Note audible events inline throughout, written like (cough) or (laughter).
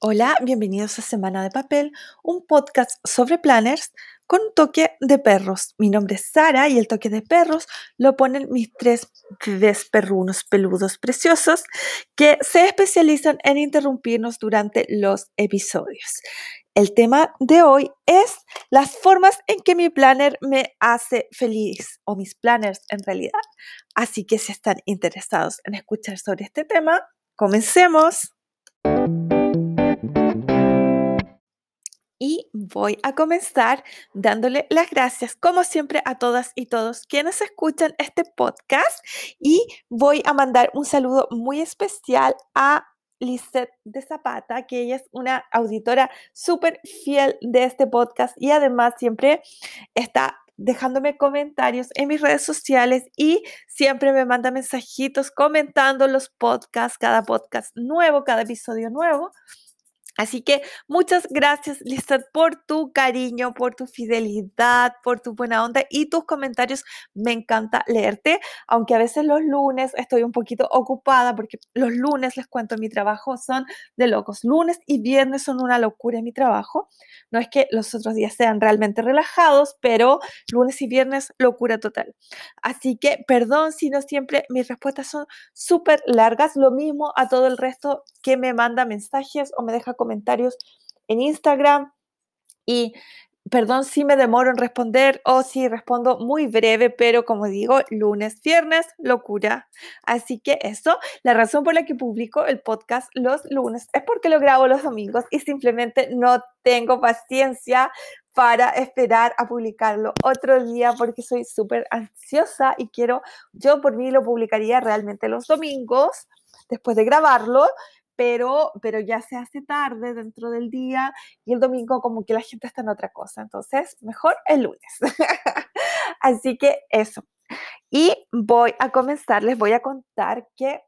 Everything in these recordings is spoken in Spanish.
Hola, bienvenidos a Semana de Papel, un podcast sobre planners con toque de perros. Mi nombre es Sara y el toque de perros lo ponen mis tres bebés perrunos peludos preciosos que se especializan en interrumpirnos durante los episodios. El tema de hoy es las formas en que mi planner me hace feliz o mis planners en realidad. Así que si están interesados en escuchar sobre este tema, comencemos. Y voy a comenzar dándole las gracias, como siempre, a todas y todos quienes escuchan este podcast y voy a mandar un saludo muy especial a Lizeth de Zapata, que ella es una auditora súper fiel de este podcast y además siempre está dejándome comentarios en mis redes sociales y siempre me manda mensajitos comentando los podcasts, cada podcast nuevo, cada episodio nuevo. Así que muchas gracias, Lizeth, por tu cariño, por tu fidelidad, por tu buena onda y tus comentarios. Me encanta leerte, aunque a veces los lunes estoy un poquito ocupada porque los lunes, les cuento, mi trabajo son de locos. Lunes y viernes son una locura en mi trabajo. No es que los otros días sean realmente relajados, pero lunes y viernes, locura total. Así que perdón si no siempre mis respuestas son súper largas. Lo mismo a todo el resto que me manda mensajes o me deja comentarios comentarios en Instagram y perdón si me demoro en responder o si respondo muy breve, pero como digo, lunes, viernes, locura. Así que eso, la razón por la que publico el podcast los lunes es porque lo grabo los domingos y simplemente no tengo paciencia para esperar a publicarlo otro día porque soy súper ansiosa y quiero, yo por mí lo publicaría realmente los domingos después de grabarlo pero, pero ya se hace tarde dentro del día y el domingo como que la gente está en otra cosa. Entonces, mejor el lunes. (laughs) Así que eso. Y voy a comenzar, les voy a contar que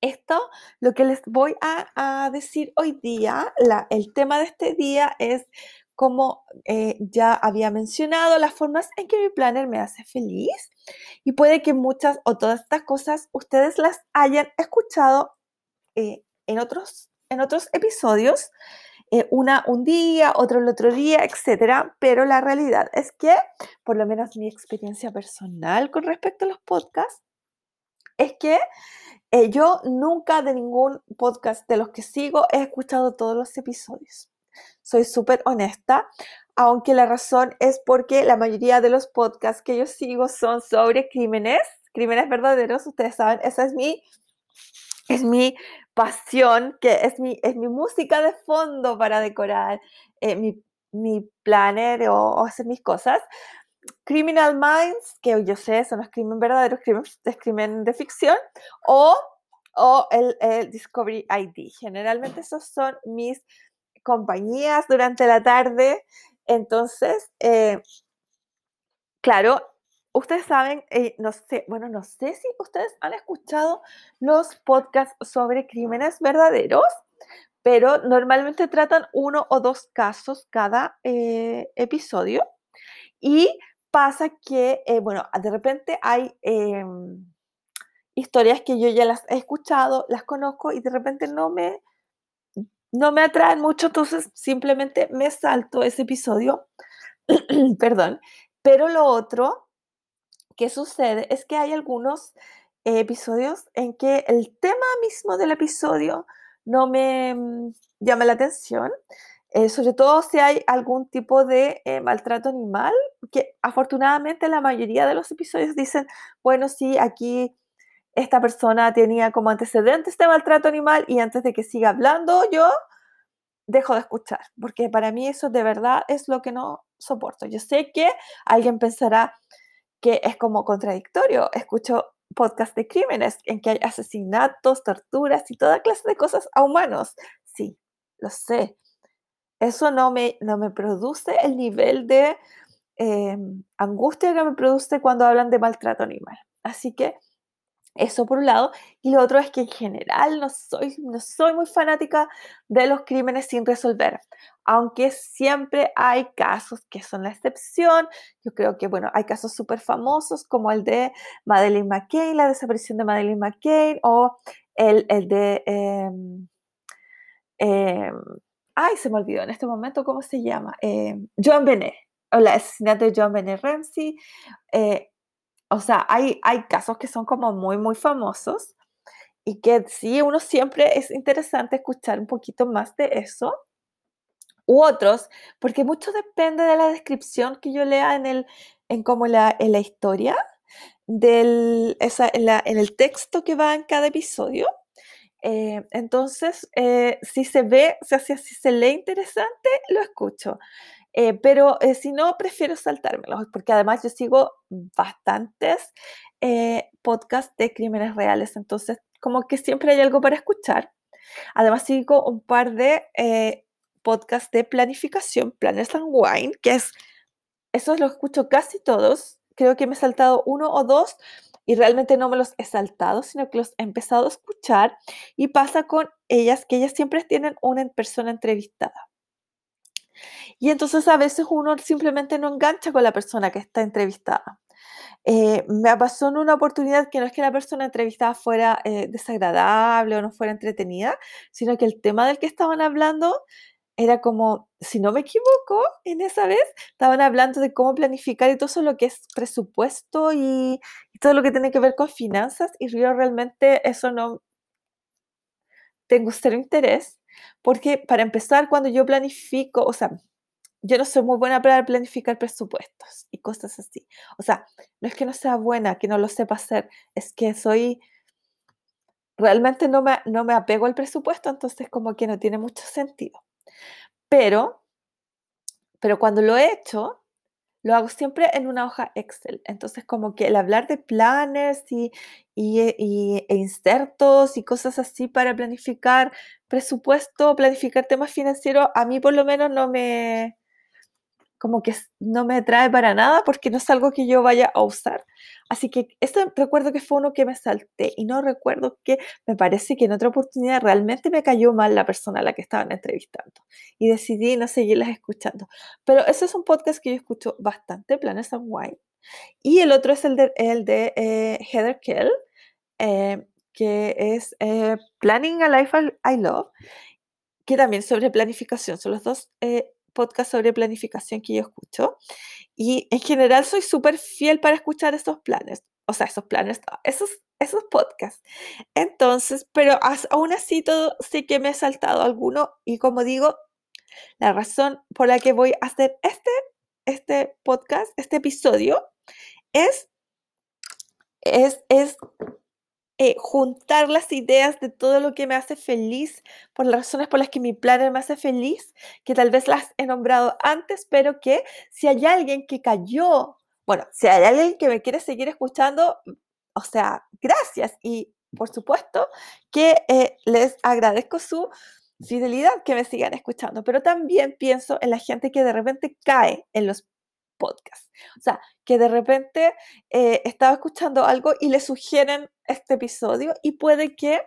esto, lo que les voy a, decir hoy día, el tema de este día es como eh, ya había mencionado, las formas en que mi planner me hace feliz. Y puede que muchas o todas estas cosas ustedes las hayan escuchado eh, en otros, en otros episodios, eh, una un día, otro el otro día, etcétera, pero la realidad es que, por lo menos mi experiencia personal con respecto a los podcasts, es que eh, yo nunca de ningún podcast de los que sigo he escuchado todos los episodios. Soy súper honesta, aunque la razón es porque la mayoría de los podcasts que yo sigo son sobre crímenes, crímenes verdaderos, ustedes saben, esa es mi, es mi pasión, que es mi, es mi música de fondo para decorar eh, mi, mi, planner o, hacer mis cosas. Criminal Minds, que yo sé son los crímenes verdaderos, crímenes, es crimen de ficción, o, o el, el, Discovery ID. Generalmente esos son mis compañías durante la tarde. Entonces, eh, claro, ustedes saben, eh, no sé, bueno, no sé si ustedes han escuchado los podcasts sobre crímenes verdaderos, pero normalmente tratan uno o dos casos cada eh, episodio. Y pasa que, eh, bueno, de repente hay em, historias que yo ya las he escuchado, las conozco y de repente no me, no me atraen mucho, entonces simplemente me salto ese episodio. (clears throat) Perdón. Pero lo otro ¿qué sucede? Es que hay algunos episodios en que el tema mismo del episodio no me mm, llama la atención, eh, sobre todo si hay algún tipo de eh, maltrato animal, que afortunadamente la mayoría de los episodios dicen, bueno, sí, aquí esta persona tenía como antecedentes de maltrato animal y antes de que siga hablando yo dejo de escuchar, porque para mí eso de verdad es lo que no soporto. Yo sé que alguien pensará, que es como contradictorio. Escucho podcast de crímenes en que hay asesinatos, torturas y toda clase de cosas a humanos. Sí, lo sé. Eso no me, no me produce el nivel de em, angustia que me produce cuando hablan de maltrato animal. Así que eso por un lado. Y lo otro es que en general no soy, no soy muy fanática de los crímenes sin resolver. Aunque siempre hay casos que son la excepción. Yo creo que, bueno, hay casos súper famosos como el de Madeleine McCain, la desaparición de Madeleine McCain, o el, el de... Em, em, ay, se me olvidó en este momento cómo se llama, em, Joan Benet, o el asesinato de Joan Benet Ramsey. Eh, o sea, hay, hay casos que son como muy, muy famosos y que sí, uno siempre es interesante escuchar un poquito más de eso u otros, porque mucho depende de la descripción que yo lea en el, en como la, en la historia, del, esa, en, la, en, el texto que va en cada episodio. Eh, entonces, eh, si se ve, o sea, si, si, se lee interesante, lo escucho. Eh, pero si no, prefiero saltármelo, porque además yo sigo bastantes podcasts de crímenes reales, entonces como que siempre hay algo para escuchar. Además sigo un par de podcasts de planificación, Planners and Wine, que es, esos los escucho casi todos, creo que me he saltado uno o dos y realmente no me los he saltado, sino que los he empezado a escuchar y pasa con ellas que ellas siempre tienen una persona entrevistada. Y entonces a veces uno simplemente no engancha con la persona que está entrevistada. Eh, me pasó en una oportunidad que no es que la persona entrevistada fuera eh, desagradable o no fuera entretenida, sino que el tema del que estaban hablando era como, si no me equivoco, en esa vez estaban hablando de cómo planificar y todo eso lo que es presupuesto y, todo lo que tiene que ver con finanzas y yo realmente eso no tengo cero interés porque para empezar cuando yo planifico, o sea, yo no soy muy buena para planificar presupuestos y cosas así. O sea, no es que no sea buena, que no lo sepa hacer, es que soy, realmente no me, no me apego al presupuesto, entonces como que no tiene mucho sentido. Pero, pero cuando lo he hecho, lo hago siempre en una hoja Excel. Entonces, como que el hablar de planes y, y, y, e insertos y cosas así para planificar presupuesto, planificar temas financieros, a mí por lo menos no me, como que no me trae para nada porque no es algo que yo vaya a usar. Así que esto recuerdo que fue uno que me salté y no recuerdo que me parece que en otra oportunidad realmente me cayó mal la persona a la que estaban entrevistando y decidí no seguirlas escuchando. Pero ese es un podcast que yo escucho bastante, Planes and Wine. Y el otro es el de, el de eh, Heather Kell, eh, que es eh, Planning a Life I Love, que también sobre planificación. Son los dos podcast sobre planificación que yo escucho. Y en general soy súper fiel para escuchar esos planes, o sea, esos planes, esos, esos podcasts. Entonces, pero aún así todo sí que me he saltado alguno y como digo, la razón por la que voy a hacer este, este podcast, este episodio, es, es, es eh, juntar las ideas de todo lo que me hace feliz, por las razones por las que mi planner me hace feliz, que tal vez las he nombrado antes, pero que si hay alguien que cayó, bueno, si hay alguien que me quiere seguir escuchando, o sea, gracias. Y por supuesto que eh, les agradezco su fidelidad que me sigan escuchando, pero también pienso en la gente que de repente cae en los podcast. O sea, que de repente eh, estaba escuchando algo y le sugieren este episodio y puede que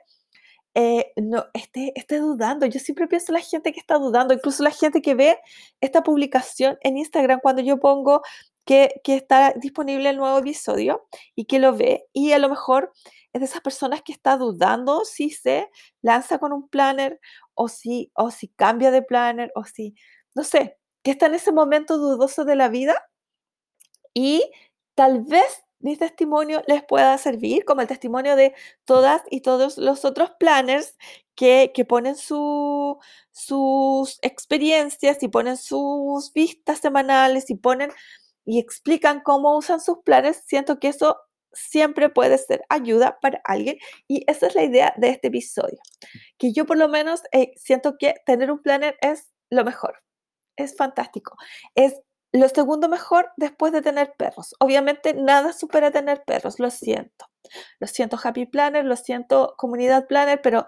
eh, no esté, esté dudando. Yo siempre pienso en la gente que está dudando, incluso la gente que ve esta publicación en Instagram cuando yo pongo que, que está disponible el nuevo episodio y que lo ve y a lo mejor es de esas personas que está dudando si se lanza con un planner o si, o si cambia de planner o si, no sé, que está en ese momento dudoso de la vida y tal vez mi testimonio les pueda servir como el testimonio de todas y todos los otros planners que, que ponen su, sus experiencias y ponen sus vistas semanales y ponen y explican cómo usan sus planes. Siento que eso siempre puede ser ayuda para alguien y esa es la idea de este episodio. Que yo por lo menos eh, siento que tener un planner es lo mejor es fantástico. Es lo segundo mejor después de tener perros. Obviamente nada supera tener perros, lo siento. Lo siento Happy Planner, lo siento Comunidad Planner, pero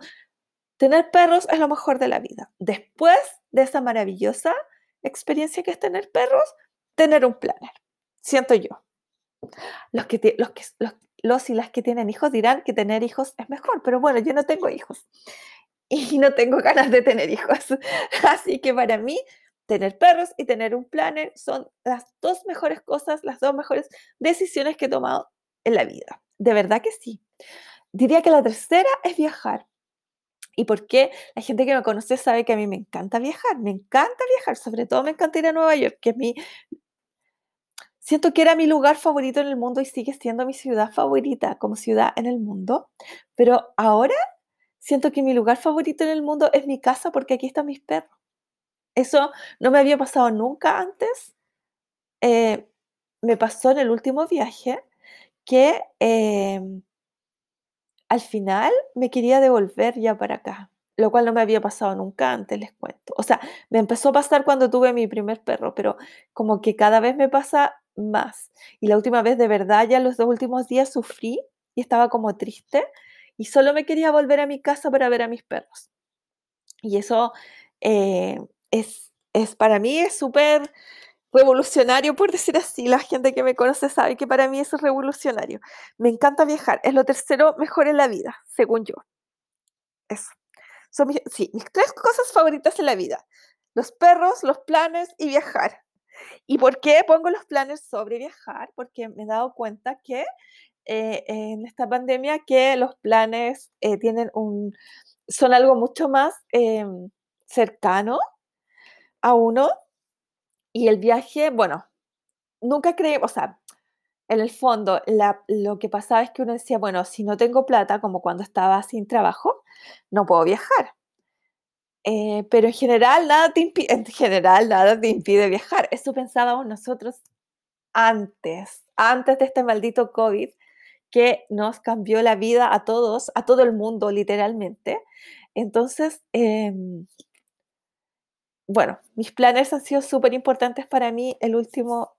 tener perros es lo mejor de la vida. Después de esa maravillosa experiencia que es tener perros, tener un planner. Siento yo. Los, que, los, que, los, los y las que tienen hijos dirán que tener hijos es mejor, pero bueno, yo no tengo hijos y no tengo ganas de tener hijos. (laughs) Así que para mí, tener perros y tener un planner son las dos mejores cosas, las dos mejores decisiones que he tomado en la vida. De verdad que sí. Diría que la tercera es viajar. ¿Y por qué? La gente que me conoce sabe que a mí me encanta viajar, me encanta viajar, sobre todo me encanta ir a Nueva York, que es. Siento que era mi lugar favorito en el mundo y sigue siendo mi ciudad favorita como ciudad en el mundo, pero ahora siento que mi lugar favorito en el mundo es mi casa porque aquí están mis perros. Eso no me había pasado nunca antes. Eh, me pasó en el último viaje que em, al final me quería devolver ya para acá, lo cual no me había pasado nunca antes, les cuento. O sea, me empezó a pasar cuando tuve mi primer perro, pero como que cada vez me pasa más. Y la última vez, de verdad, ya los dos últimos días sufrí y estaba como triste y solo me quería volver a mi casa para ver a mis perros. Y eso eh, es, es, para mí es súper revolucionario, por decir así. La gente que me conoce sabe que para mí es revolucionario. Me encanta viajar. Es lo tercero mejor en la vida, según yo. Eso. Son mis, sí, mis tres cosas favoritas en la vida. Los perros, los planes y viajar. ¿Y por qué pongo los planes sobre viajar? Porque me he dado cuenta que eh, en esta pandemia que los planes eh, tienen un, son algo mucho más em, cercano a uno y el viaje, bueno, nunca creí, o sea, en el fondo, lo que pasaba es que uno decía, bueno, si no tengo plata, como cuando estaba sin trabajo, no puedo viajar. Eh, pero en general, nada te impide, en general, nada te impide viajar. Eso pensábamos nosotros antes, antes de este maldito COVID, que nos cambió la vida a todos, a todo el mundo, literalmente. Entonces, em, bueno, mis planes han sido súper importantes para mí el último,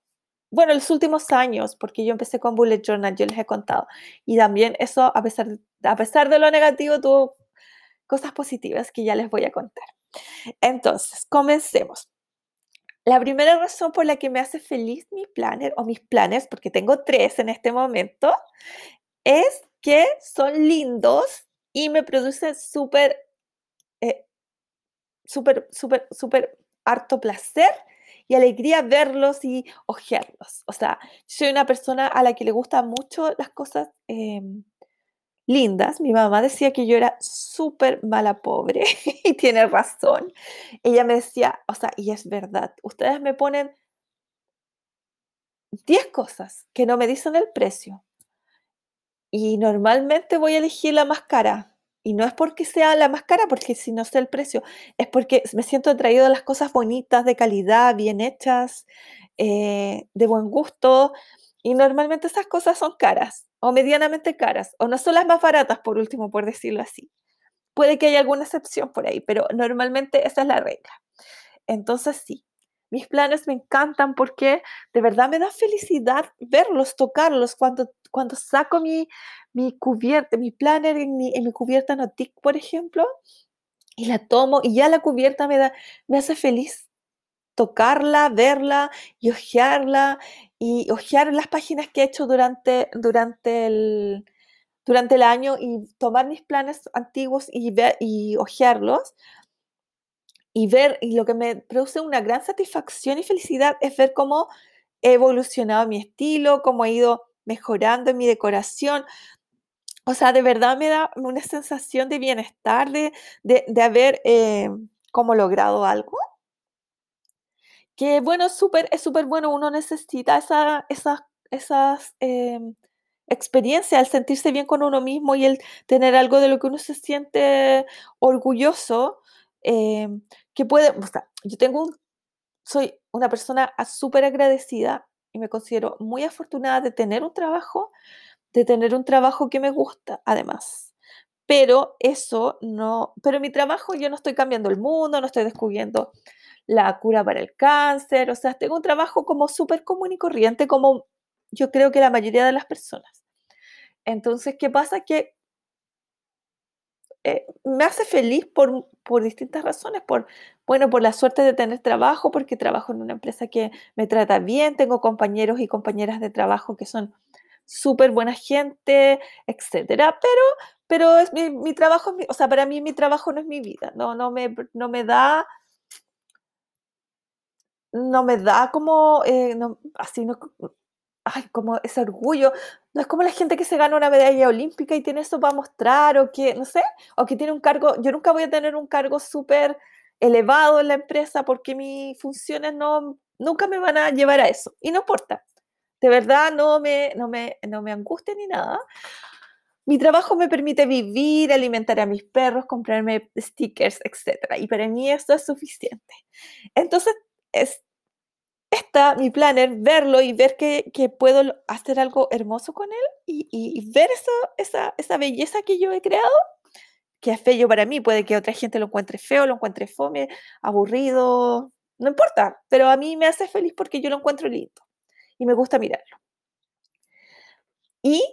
bueno, los últimos años, porque yo empecé con Bullet Journal, yo les he contado. Y también eso, a pesar, a pesar de lo negativo, tuvo cosas positivas que ya les voy a contar. Entonces, comencemos. La primera razón por la que me hace feliz mi planner o mis planes, porque tengo tres en este momento, es que son lindos y me producen súper eh, súper, súper, súper harto placer y alegría verlos y ojearlos. O sea, soy una persona a la que le gustan mucho las cosas em, lindas. Mi mamá decía que yo era súper mala pobre (laughs) y tiene razón. Ella me decía, o sea, y es verdad, ustedes me ponen 10 cosas que no me dicen el precio. Y normalmente voy a elegir la más cara y no es porque sea la más cara, porque si no sé el precio, es porque me siento atraído a las cosas bonitas, de calidad, bien hechas, eh, de buen gusto. Y normalmente esas cosas son caras o medianamente caras, o no son las más baratas, por último, por decirlo así. Puede que haya alguna excepción por ahí, pero normalmente esa es la regla. Entonces sí, mis planes me encantan porque de verdad me da felicidad verlos, tocarlos. Cuando, cuando saco mi, mi cubierta, mi planner en mi, en mi cubierta Notic, por ejemplo, y la tomo y ya la cubierta me, da, me hace feliz tocarla, verla y ojearla y ojear las páginas que he hecho durante, durante, el, durante el año y tomar mis planes antiguos y, ver, y ojearlos y ver, y lo que me produce una gran satisfacción y felicidad es ver cómo he evolucionado mi estilo, cómo he ido mejorando en mi decoración. O sea, de verdad me da una sensación de bienestar, de, de, haber eh, como logrado algo. Que bueno, es súper es súper bueno, uno necesita esa, esas, esas em, experiencias, el sentirse bien con uno mismo y el tener algo de lo que uno se siente orgulloso Em, que puede, o sea, yo tengo un, soy una persona súper agradecida y me considero muy afortunada de tener un trabajo, de tener un trabajo que me gusta, además. Pero eso no, pero mi trabajo yo no estoy cambiando el mundo, no estoy descubriendo la cura para el cáncer, o sea, tengo un trabajo como súper común y corriente, como yo creo que la mayoría de las personas. Entonces, ¿qué pasa? Que eh, me hace feliz por, por, distintas razones, por, bueno, por la suerte de tener trabajo, porque trabajo en una empresa que me trata bien, tengo compañeros y compañeras de trabajo que son súper buena gente, etcétera, pero, pero es mi, trabajo, o sea, para mí mi trabajo no es mi vida, no, no, me, no me da, no me da como, eh, así no, ay, como ese orgullo. No es como la gente que se gana una medalla olímpica y tiene eso para mostrar o que, no sé, o que tiene un cargo. Yo nunca voy a tener un cargo súper elevado en la empresa porque mis funciones no, nunca me van a llevar a eso. Y no importa. De verdad no me, no me, no me angustia ni nada. Mi trabajo me permite vivir, alimentar a mis perros, comprarme stickers, etc. Y para mí esto es suficiente. Entonces, es, está mi planner, verlo y ver que, que puedo hacer algo hermoso con él y, y, ver eso, esa, esa belleza que yo he creado, que es feo para mí, puede que otra gente lo encuentre feo, lo encuentre fome, aburrido, no importa, pero a mí me hace feliz porque yo lo encuentro lindo y me gusta mirarlo. Y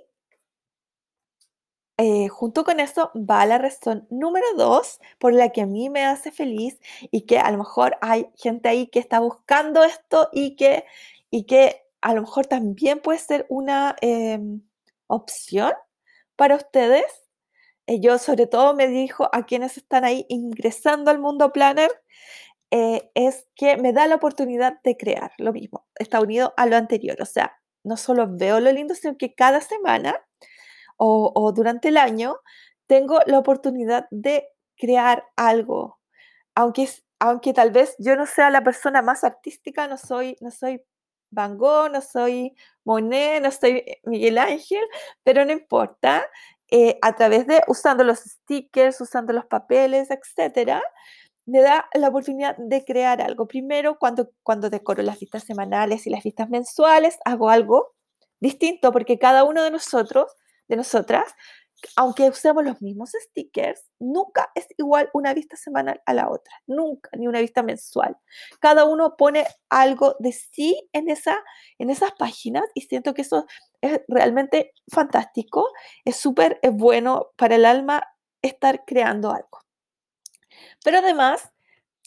eh, junto con eso va la razón número dos por la que a mí me hace feliz y que a lo mejor hay gente ahí que está buscando esto y que, y que a lo mejor también puede ser una em, opción para ustedes. Eh, yo sobre todo me dijo a quienes están ahí ingresando al mundo planner, eh, es que me da la oportunidad de crear lo mismo. Está unido a lo anterior, o sea, no solo veo lo lindo, sino que cada semana o, durante el año, tengo la oportunidad de crear algo. Aunque, aunque tal vez yo no sea la persona más artística, no soy, no soy Van Gogh, no soy Monet, no soy eh, Miguel Ángel, pero no importa. Eh, a través de usando los stickers, usando los papeles, etcétera, me da la oportunidad de crear algo. Primero, cuando, cuando decoro las vistas semanales y las vistas mensuales, hago algo distinto porque cada uno de nosotros de nosotras, aunque usemos los mismos stickers, nunca es igual una vista semanal a la otra, nunca, ni una vista mensual. Cada uno pone algo de sí en, esa, en esas páginas y siento que eso es realmente fantástico, es súper bueno para el alma estar creando algo. Pero además,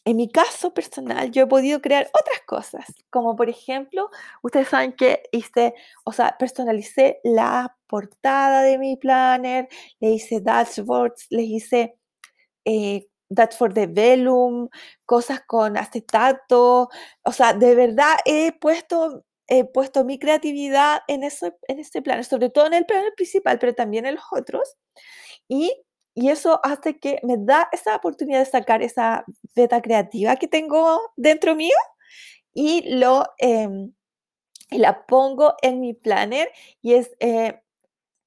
en mi caso personal, yo he podido crear otras cosas, como por ejemplo, ustedes saben que hice, o sea, personalicé la portada de mi planner, le hice dashboards, le hice eh, for the Vellum, cosas con acetato, o sea, de verdad he puesto, he puesto mi creatividad en, eso, en este planner, sobre todo en el planner principal, pero también en los otros. Y y eso hace que me da esa oportunidad de sacar esa beta creativa que tengo dentro mío y lo em, la pongo en mi planner y es, eh,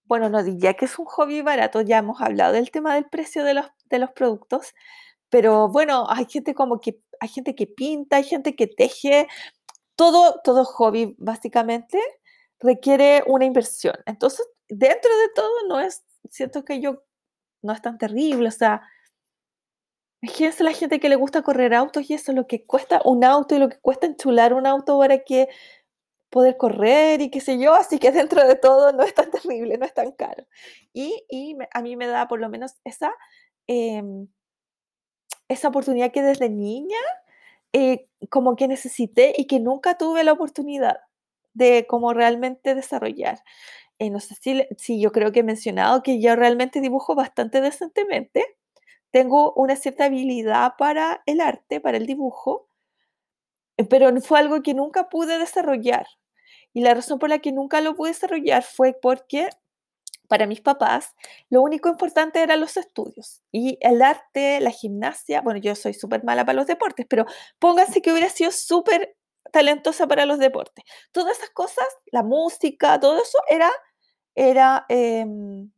bueno, no diría que es un hobby barato, ya hemos hablado del tema del precio de los, de los productos, pero bueno, hay gente como que, hay gente que pinta, hay gente que teje, todo, todo hobby básicamente requiere una inversión. Entonces, dentro de todo, no es, siento que yo no es tan terrible, o sea, imagínense la gente que le gusta correr autos y eso, lo que cuesta un auto y lo que cuesta enchular un auto para que poder correr y qué sé yo, así que dentro de todo no es tan terrible, no es tan caro. Y, a mí me da por lo menos esa, em, esa oportunidad que desde niña eh, como que necesité y que nunca tuve la oportunidad de como realmente desarrollar. Eh, no sé si, yo creo que he mencionado que yo realmente dibujo bastante decentemente. Tengo una cierta habilidad para el arte, para el dibujo, eh, pero fue algo que nunca pude desarrollar. Y la razón por la que nunca lo pude desarrollar fue porque para mis papás lo único importante eran los estudios. Y el arte, la gimnasia, bueno, yo soy súper mala para los deportes, pero pónganse que hubiera sido súper talentosa para los deportes. Todas esas cosas, la música, todo eso era era, em,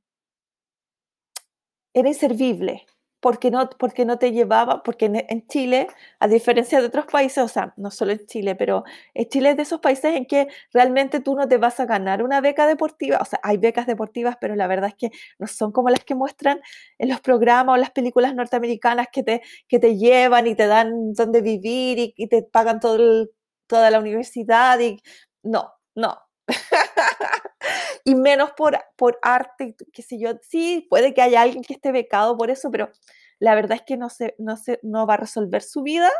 era inservible, porque no, porque no te llevaba, porque en, Chile, a diferencia de otros países, o sea, no solo en Chile, pero en Chile es de esos países en que realmente tú no te vas a ganar una beca deportiva, o sea, hay becas deportivas, pero la verdad es que no son como las que muestran en los programas o las películas norteamericanas que te, que te llevan y te dan donde vivir y, te pagan todo toda la universidad y no, no. (laughs) y menos por, por arte, qué sé yo. Sí, puede que haya alguien que esté becado por eso, pero la verdad es que no, se, no, se, no va a resolver su vida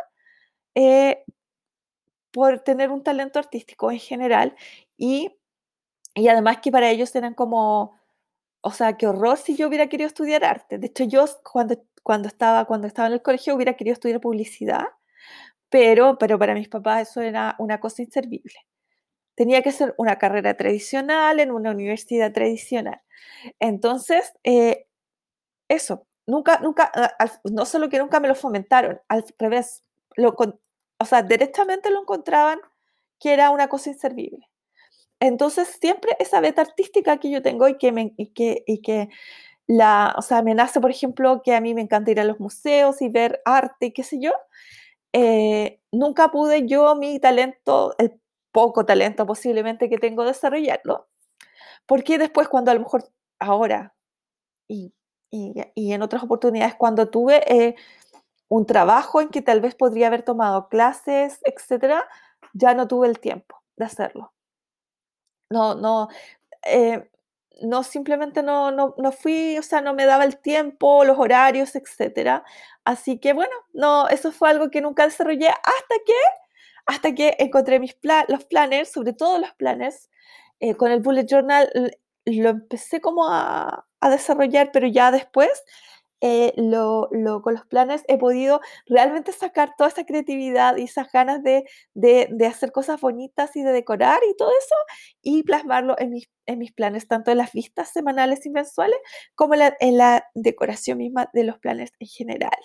eh, por tener un talento artístico en general. Y, y además que para ellos eran como, o sea, qué horror si yo hubiera querido estudiar arte. De hecho, yo cuando, cuando, estaba, cuando estaba en el colegio hubiera querido estudiar publicidad, pero, pero para mis papás eso era una cosa inservible. Tenía que ser una carrera tradicional en una universidad tradicional. Entonces, eh, eso, nunca, nunca, no solo que nunca me lo fomentaron, al revés, lo, o sea, directamente lo encontraban que era una cosa inservible. Entonces, siempre esa beta artística que yo tengo y que, me, y que, y que la, o sea, me nace, por ejemplo, que a mí me encanta ir a los museos y ver arte y qué sé yo, eh, nunca pude yo mi talento, el poco talento posiblemente que tengo, desarrollarlo. Porque después cuando a lo mejor ahora y, y, en otras oportunidades cuando tuve eh, un trabajo en que tal vez podría haber tomado clases, etcétera, ya no tuve el tiempo de hacerlo. No, no, eh, no simplemente no, no, no, fui, o sea, no me daba el tiempo, los horarios, etcétera. Así que bueno, no, eso fue algo que nunca desarrollé hasta que, hasta que encontré mis los planners, sobre todo los planners. Eh, con el bullet journal lo empecé como a desarrollar, pero ya después eh, lo, con los planes he podido realmente sacar toda esa creatividad y esas ganas de, hacer cosas bonitas y de decorar y todo eso y plasmarlo en mis, en mis planes, tanto en las vistas semanales y mensuales como en la decoración misma de los planes en general.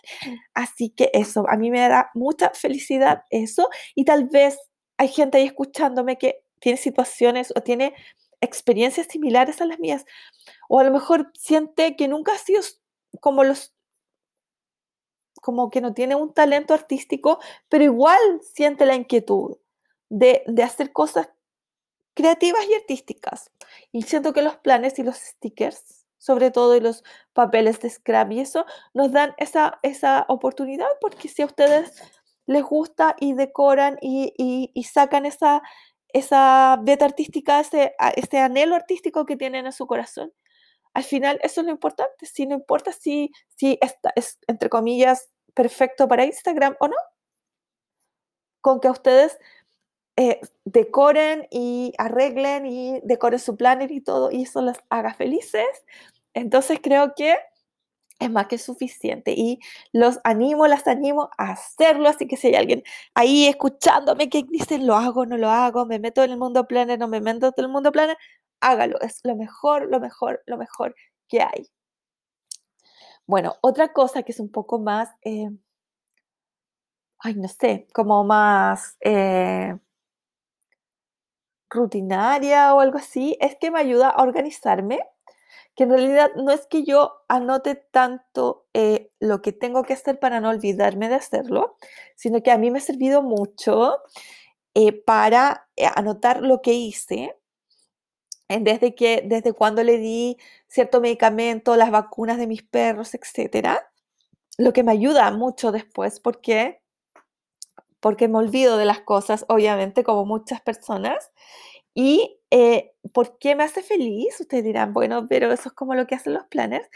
Así que eso, a mí me da mucha felicidad eso y tal vez hay gente ahí escuchándome que tiene situaciones o tiene experiencias similares a las mías, o a lo mejor siente que nunca ha sido como los como que no tiene un talento artístico, pero igual siente la inquietud de, hacer cosas creativas y artísticas. Y siento que los planes y los stickers, sobre todo y los papeles de scrap y eso, nos dan esa, esa oportunidad, porque si a ustedes les gusta y decoran y, sacan esa, esa beta artística, ese, ese anhelo artístico que tienen en su corazón, al final eso es lo importante, si no importa si, si esta es, entre comillas, perfecto para Instagram o no. Con que ustedes eh, decoren y arreglen y decoren su planner y todo, y eso las haga felices, entonces creo que es más que suficiente y los animo, las animo a hacerlo, así que si hay alguien ahí escuchándome que dicen lo hago, no lo hago, me meto en el mundo planner, no me meto en el mundo planner, hágalo, es lo mejor, lo mejor, lo mejor que hay. Bueno, otra cosa que es un poco más, eh, ay, no sé, como más eh, rutinaria o algo así, es que me ayuda a organizarme, que en realidad no es que yo anote tanto eh, lo que tengo que hacer para no olvidarme de hacerlo, sino que a mí me ha servido mucho para anotar lo que hice desde que, desde cuando le di cierto medicamento, las vacunas de mis perros, etcétera, lo que me ayuda mucho después, porque porque me olvido de las cosas, obviamente, como muchas personas. Y eh, ¿por qué me hace feliz? Ustedes dirán, bueno, pero eso es como lo que hacen los planners,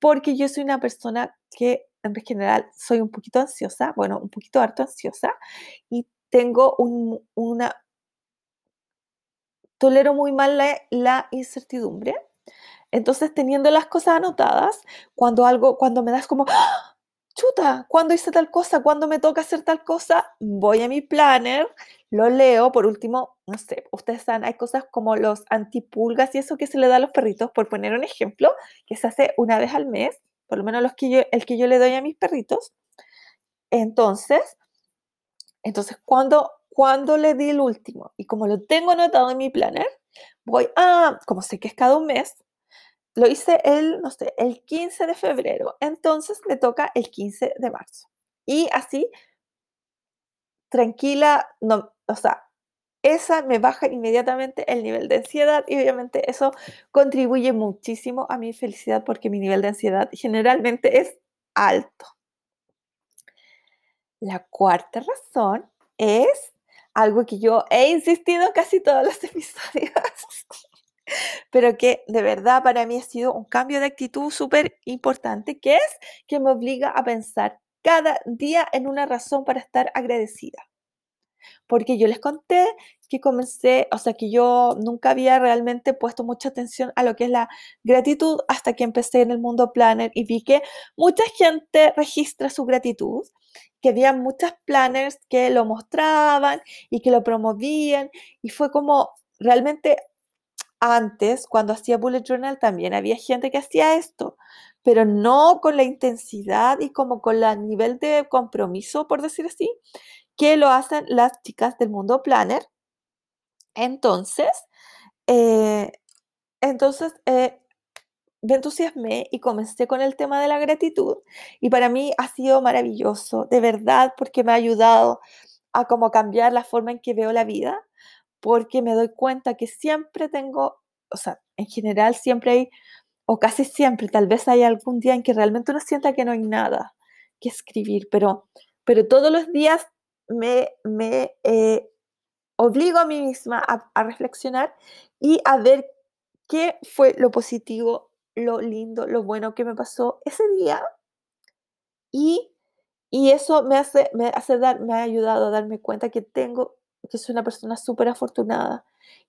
porque yo soy una persona que en general soy un poquito ansiosa, bueno, un poquito harto ansiosa, y tengo una, tolero muy mal la, incertidumbre. Entonces, teniendo las cosas anotadas, cuando algo, cuando me das como, ¡Ah! chuta, cuando hice tal cosa, cuando me toca hacer tal cosa, voy a mi planner, lo leo. Por último, no sé, ustedes saben, hay cosas como los antipulgas y eso que se le da a los perritos, por poner un ejemplo, que se hace una vez al mes, por lo menos los que yo, el que yo le doy a mis perritos. Entonces, entonces cuando cuando le di el último y como lo tengo anotado en mi planner, voy a, como sé que es cada un mes, lo hice el, no sé, el 15 de febrero, entonces me toca el 15 de marzo. Y así, tranquila, o sea, esa me baja inmediatamente el nivel de ansiedad y obviamente eso contribuye muchísimo a mi felicidad porque mi nivel de ansiedad generalmente es alto. La cuarta razón es algo que yo he insistido casi todos los (laughs) episodios, pero que de verdad para mí ha sido un cambio de actitud súper importante, que es que me obliga a pensar cada día en una razón para estar agradecida. Porque yo les conté que comencé, o sea, que yo nunca había realmente puesto mucha atención a lo que es la gratitud hasta que empecé en el mundo planner y vi que mucha gente registra su gratitud había muchas planners que lo mostraban y que lo promovían y fue como realmente antes, cuando hacía bullet journal, también había gente que hacía esto, pero no con la intensidad y como con el nivel de compromiso, por decir así, que lo hacen las chicas del mundo planner. Entonces, eh, entonces eh, me entusiasmé y comencé con el tema de la gratitud y para mí ha sido maravilloso, de verdad, porque me ha ayudado a como cambiar la forma en que veo la vida, porque me doy cuenta que siempre tengo, o sea, en general siempre hay, o casi siempre, tal vez hay algún día en que realmente uno sienta que no hay nada que escribir, pero, pero todos los días me, me eh, obligo a mí misma a, a reflexionar y a ver qué fue lo positivo lo lindo, lo bueno que me pasó ese día. Y, y eso me hace, me hace dar, me ha ayudado a darme cuenta que tengo, que soy una persona súper afortunada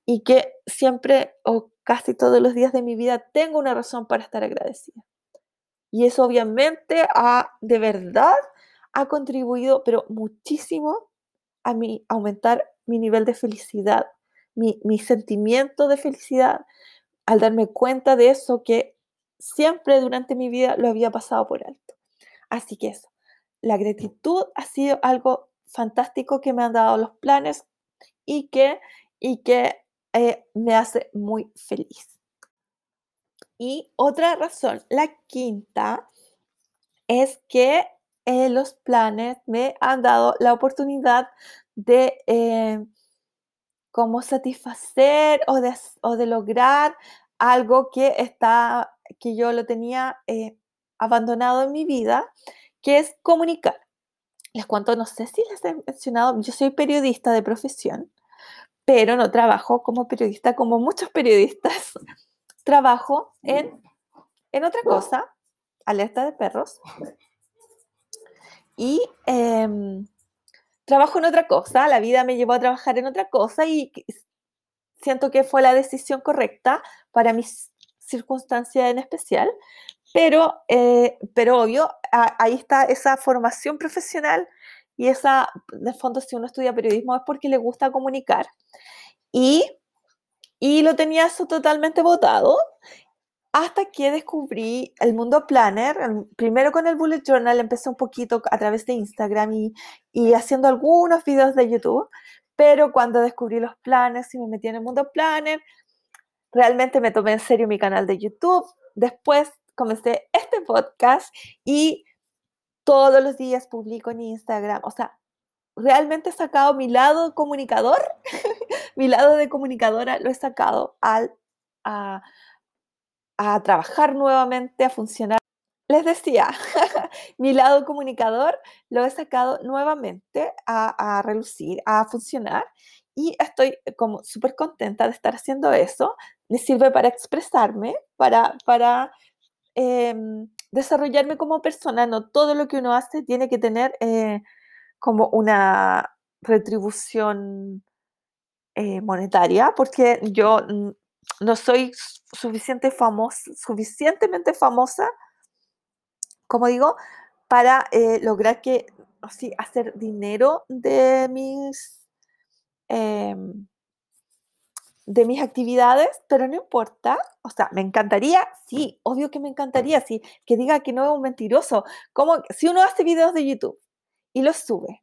y que siempre o casi todos los días de mi vida tengo una razón para estar agradecida. Y eso obviamente ha, de verdad, ha contribuido, pero muchísimo a mi, aumentar mi nivel de felicidad, mi, mi sentimiento de felicidad, al darme cuenta de eso que siempre durante mi vida lo había pasado por alto. Así que eso, la gratitud ha sido algo fantástico que me han dado los planes y que, y que eh, me hace muy feliz. Y otra razón, la quinta, es que eh, los planes me han dado la oportunidad de eh, como satisfacer o de, o de lograr algo que está que yo lo tenía eh, abandonado en mi vida, que es comunicar. Les cuento, no sé si les he mencionado, yo soy periodista de profesión, pero no trabajo como periodista como muchos periodistas. (laughs) trabajo en, en otra cosa, alerta de perros. Y em, trabajo en otra cosa, la vida me llevó a trabajar en otra cosa y siento que fue la decisión correcta para mis circunstancia en especial, pero, eh, pero obvio, ahí está esa formación profesional y esa, de fondo, si uno estudia periodismo es porque le gusta comunicar. Y, y lo tenía eso totalmente votado hasta que descubrí el mundo planner. Primero con el bullet journal empecé un poquito a través de Instagram y, y haciendo algunos videos de YouTube, pero cuando descubrí los planes y me metí en el mundo planner, realmente me tomé en serio mi canal de YouTube. Después comencé este podcast y todos los días publico en Instagram. O sea, realmente he sacado mi lado comunicador, (laughs) mi lado de comunicadora lo he sacado al, a, trabajar nuevamente, a funcionar. Les decía, (laughs) mi lado comunicador lo he sacado nuevamente a, a relucir, a funcionar y estoy como súper contenta de estar haciendo eso. Me sirve para expresarme, para, para em, desarrollarme como persona. No todo lo que uno hace tiene que tener eh, como una retribución eh, monetaria, porque yo no soy suficiente famosa, suficientemente famosa, como digo, para eh, lograr que, así, hacer dinero de mis Em, de mis actividades, pero no importa. O sea, me encantaría, sí, obvio que me encantaría, sí, que diga que no es un mentiroso. Como si uno hace videos de YouTube y los sube.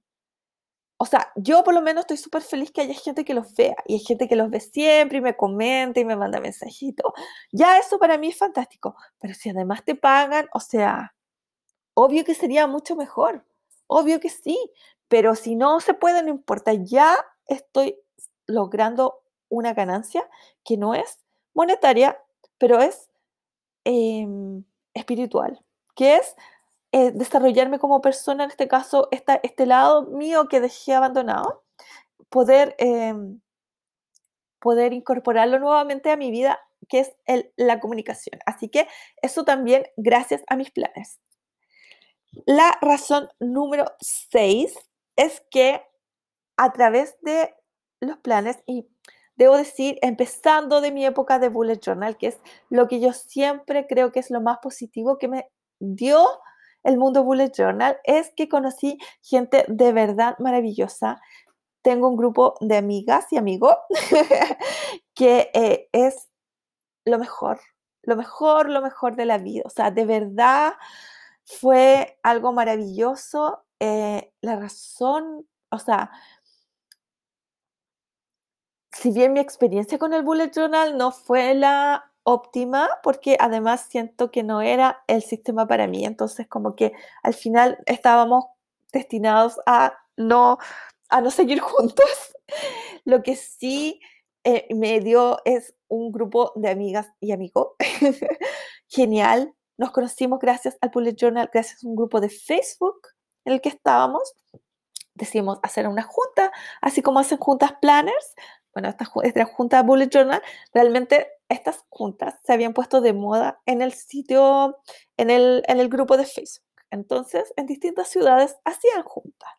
O sea, yo por lo menos estoy súper feliz que haya gente que los vea y hay gente que los ve siempre y me comenta y me manda mensajitos. Ya eso para mí es fantástico. Pero si además te pagan, o sea, obvio que sería mucho mejor. Obvio que sí. Pero si no se puede, no importa. Ya estoy logrando una ganancia que no es monetaria, pero es em, espiritual, que es eh, desarrollarme como persona, en este caso, esta, este lado mío que dejé abandonado, poder, em, poder incorporarlo nuevamente a mi vida, que es la comunicación. Así que eso también gracias a mis planes. La razón número 6 es que a través de los planes y debo decir, empezando de mi época de bullet journal, que es lo que yo siempre creo que es lo más positivo que me dio el mundo Bullet Journal es que conocí gente de verdad maravillosa. Tengo un grupo de amigas y amigos (laughs) que eh, es lo mejor, lo mejor, lo mejor de la vida. O sea, de verdad fue algo maravilloso. Eh, la razón, o sea, si bien mi experiencia con el Bullet Journal no fue la óptima, porque además siento que no era el sistema para mí, entonces como que al final estábamos destinados a no, a no seguir (laughs) juntos. Lo que sí eh, me dio es un grupo de amigas y amigos (laughs) genial. Nos conocimos gracias al Bullet Journal, gracias a un grupo de Facebook en el que estábamos. Decidimos hacer una junta, así como hacen juntas planners, bueno, esta, esta junta Bullet Journal, realmente estas juntas se habían puesto de moda en el sitio, en el, en el grupo de Facebook. Entonces, en distintas ciudades hacían juntas.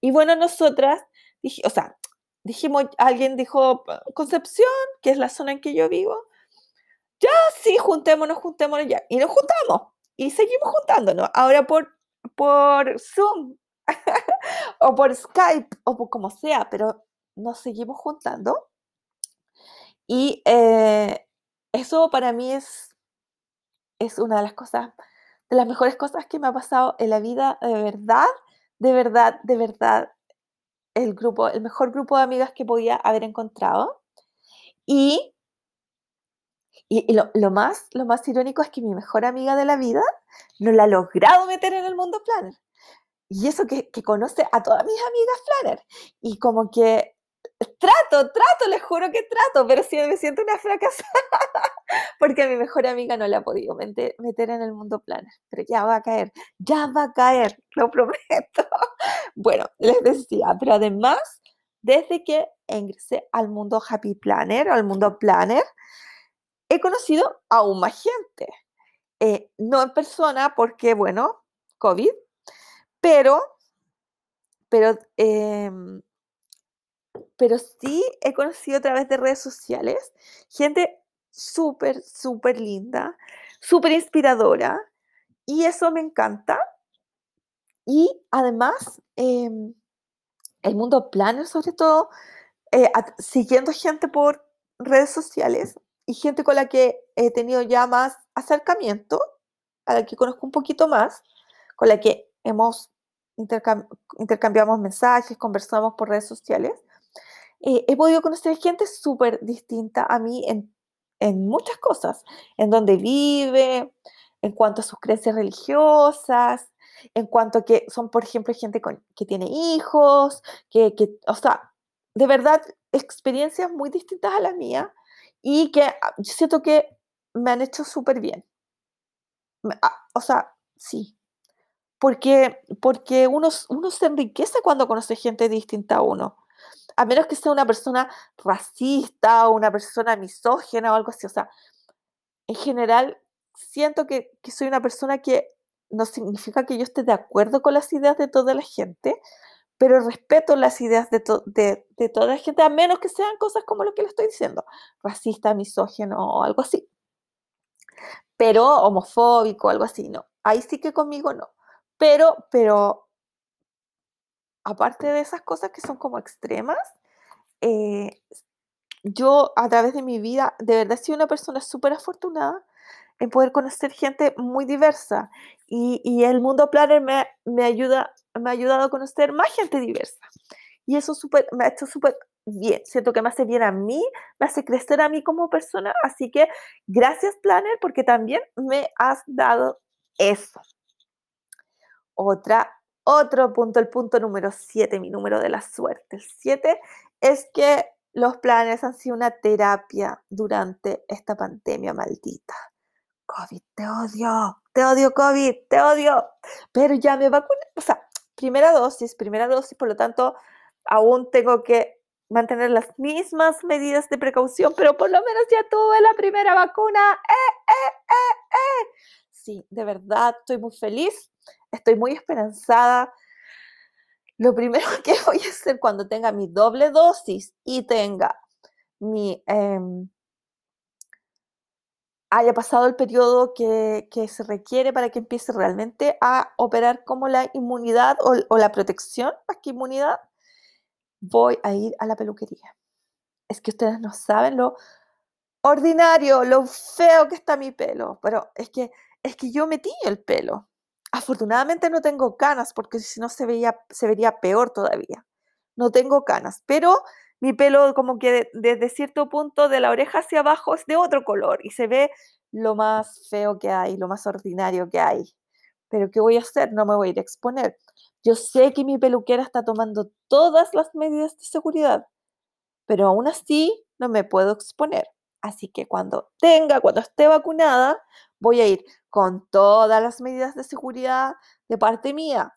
Y bueno, nosotras, dije, o sea, dijimos, alguien dijo, Concepción, que es la zona en que yo vivo, ya sí, juntémonos, juntémonos ya. Y nos juntamos. Y seguimos juntándonos. Ahora por, por Zoom (laughs) o por Skype o por como sea, pero nos seguimos juntando. Y eh, eso para mí es, es una de las cosas, de las mejores cosas que me ha pasado en la vida, de verdad, de verdad, de verdad. El grupo, el mejor grupo de amigas que podía haber encontrado. Y, y, lo, lo, más, lo más irónico es que mi mejor amiga de la vida no la ha logrado meter en el mundo planner. Y eso que, que conoce a todas mis amigas planner. Y como que Trato, trato, les juro que trato, pero sí me siento una fracasada (laughs) porque a mi mejor amiga no la ha podido meter, en el mundo planner, pero ya va a caer, ya va a caer, lo prometo. (laughs) Bueno, les decía, pero además, desde que ingresé al mundo Happy Planner al mundo Planner, he conocido aún más gente. Eh, no en persona porque, bueno, COVID, pero, pero em, pero sí he conocido a través de redes sociales gente súper, súper linda, súper inspiradora y eso me encanta. Y además, em, el mundo planner, sobre todo, eh, siguiendo gente por redes sociales y gente con la que he tenido ya más acercamiento, a la que conozco un poquito más, con la que hemos intercambiamos mensajes, conversamos por redes sociales. Eh, he podido conocer gente súper distinta a mí en, en, muchas cosas, en donde vive, en cuanto a sus creencias religiosas, en cuanto a que son, por ejemplo, gente que tiene hijos, que, que, o sea, de verdad, experiencias muy distintas a las mías y que ah, yo siento que me han hecho súper bien. Ah, o sea, sí. Porque, porque uno, uno se enriquece cuando conoce gente distinta a uno a menos que sea una persona racista o una persona misógena o algo así. O sea, en general, siento que, soy una persona que no significa que yo esté de acuerdo con las ideas de toda la gente, pero respeto las ideas de, de, toda la gente, a menos que sean cosas como lo que le estoy diciendo, racista, misógeno o algo así. Pero homofóbico, algo así, no. Ahí sí que conmigo no. Pero, pero aparte de esas cosas que son como extremas, eh, yo a través de mi vida, de verdad he una persona súper afortunada en poder conocer gente muy diversa y, el mundo planner me, me, ayuda, me ha ayudado a conocer más gente diversa. Y eso me ha hecho súper bien. Siento que me hace bien a mí, me hace crecer a mí como persona. Así que gracias Planner porque también me has dado eso. Otra otro punto, el punto número 7, mi número de la suerte. El 7 es que los planes han sido una terapia durante esta pandemia maldita. COVID, te odio, te odio COVID, te odio. Pero ya me vacuné, o sea, primera dosis, primera dosis, por lo tanto, aún tengo que mantener las mismas medidas de precaución, pero por lo menos ya tuve la primera vacuna. ¡Eh, eh, eh! Sí, de verdad, estoy muy feliz estoy muy esperanzada. Lo primero (laughs) que voy a hacer cuando tenga mi doble dosis y tenga mi, em, haya pasado el periodo que, se requiere para que empiece realmente a operar como la inmunidad o, la protección, más que inmunidad, voy a ir a la peluquería. Es que ustedes no saben lo ordinario, lo feo que está mi pelo, pero es que, es que yo metí el pelo. Afortunadamente no tengo canas porque si no se, veía, se vería peor todavía. No tengo canas, pero mi pelo como que desde cierto punto de la oreja hacia abajo es de otro color y se ve lo más feo que hay, lo más ordinario que hay. Pero ¿qué voy a hacer? No me voy a ir a exponer. Yo sé que mi peluquera está tomando todas las medidas de seguridad, pero aún así no me puedo exponer. Así que cuando tenga, cuando esté vacunada, voy a ir con todas las medidas de seguridad de parte mía.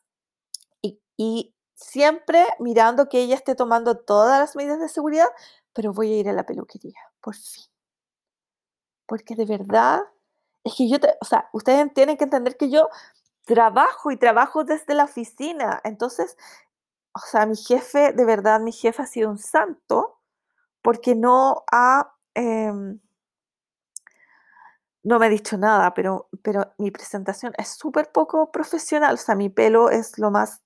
Y, siempre mirando que ella esté tomando todas las medidas de seguridad, pero voy a ir a la peluquería, por fin. Porque de verdad, es que yo, o sea, ustedes tienen que entender que yo trabajo y trabajo desde la oficina. Entonces, o sea, mi jefe, de verdad, mi jefe ha sido un santo porque no ha, em, no me ha dicho nada, pero, pero mi presentación es súper poco profesional. O sea, mi pelo es lo más